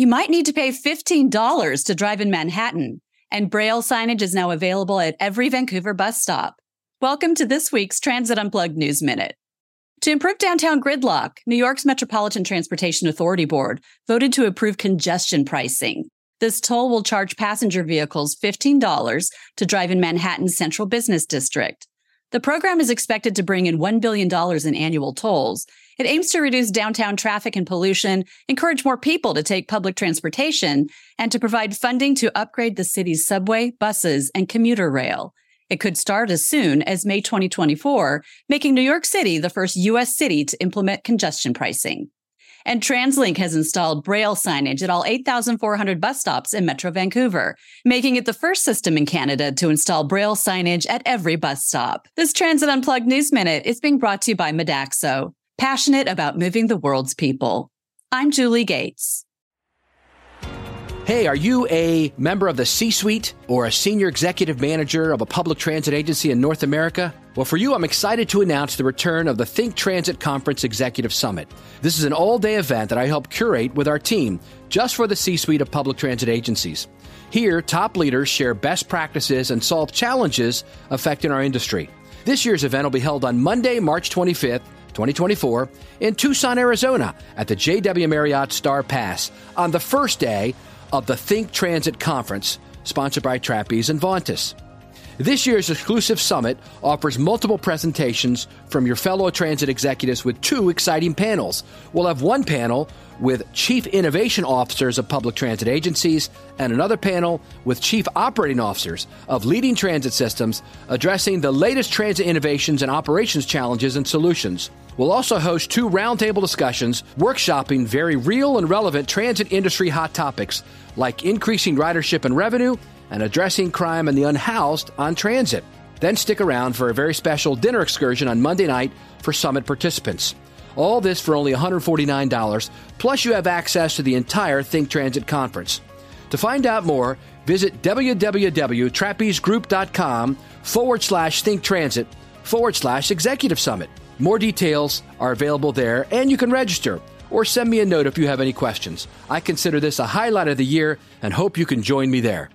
You might need to pay $15 to drive in Manhattan, and Braille signage is now available at every Vancouver bus stop. Welcome to this week's Transit Unplugged News Minute. To improve downtown gridlock, New York's Metropolitan Transportation Authority Board voted to approve congestion pricing. This toll will charge passenger vehicles $15 to drive in Manhattan's central business district. The program is expected to bring in $1 billion in annual tolls. It aims to reduce downtown traffic and pollution, encourage more people to take public transportation, and to provide funding to upgrade the city's subway, buses, and commuter rail. It could start as soon as May 2024, making New York City the first U.S. city to implement congestion pricing. And TransLink has installed Braille signage at all 8,400 bus stops in Metro Vancouver, making it the first system in Canada to install Braille signage at every bus stop. This Transit Unplugged News Minute is being brought to you by Modaxo, passionate about moving the world's people. I'm Julie Gates. Hey, are you a member of the C suite or a senior executive manager of a public transit agency in North America? Well, for you, I'm excited to announce the return of the Think Transit Conference Executive Summit. This is an all day event that I help curate with our team just for the C suite of public transit agencies. Here, top leaders share best practices and solve challenges affecting our industry. This year's event will be held on Monday, March 25th 2024 in Tucson, Arizona at the JW Marriott Starr Pass on the first day of the Think Transit Conference, sponsored by Trapeze and Vontas. This year's exclusive summit offers multiple presentations from your fellow transit executives with two exciting panels. We'll have one panel with Chief Innovation Officers of public transit agencies and another panel with Chief Operating Officers of leading transit systems addressing the latest transit innovations and operations challenges and solutions. We'll also host two roundtable discussions workshopping very real and relevant transit industry hot topics like increasing ridership and revenue and addressing crime and the unhoused on transit. Then stick around for a very special dinner excursion on Monday night for summit participants. All this for only $149, plus you have access to the entire Think Transit conference. To find out more, visit www.trapezegroup.com forward slash Think Transit forward slash Executive Summit. More details are available there, and you can register or send me a note if you have any questions. I consider this a highlight of the year and hope you can join me there.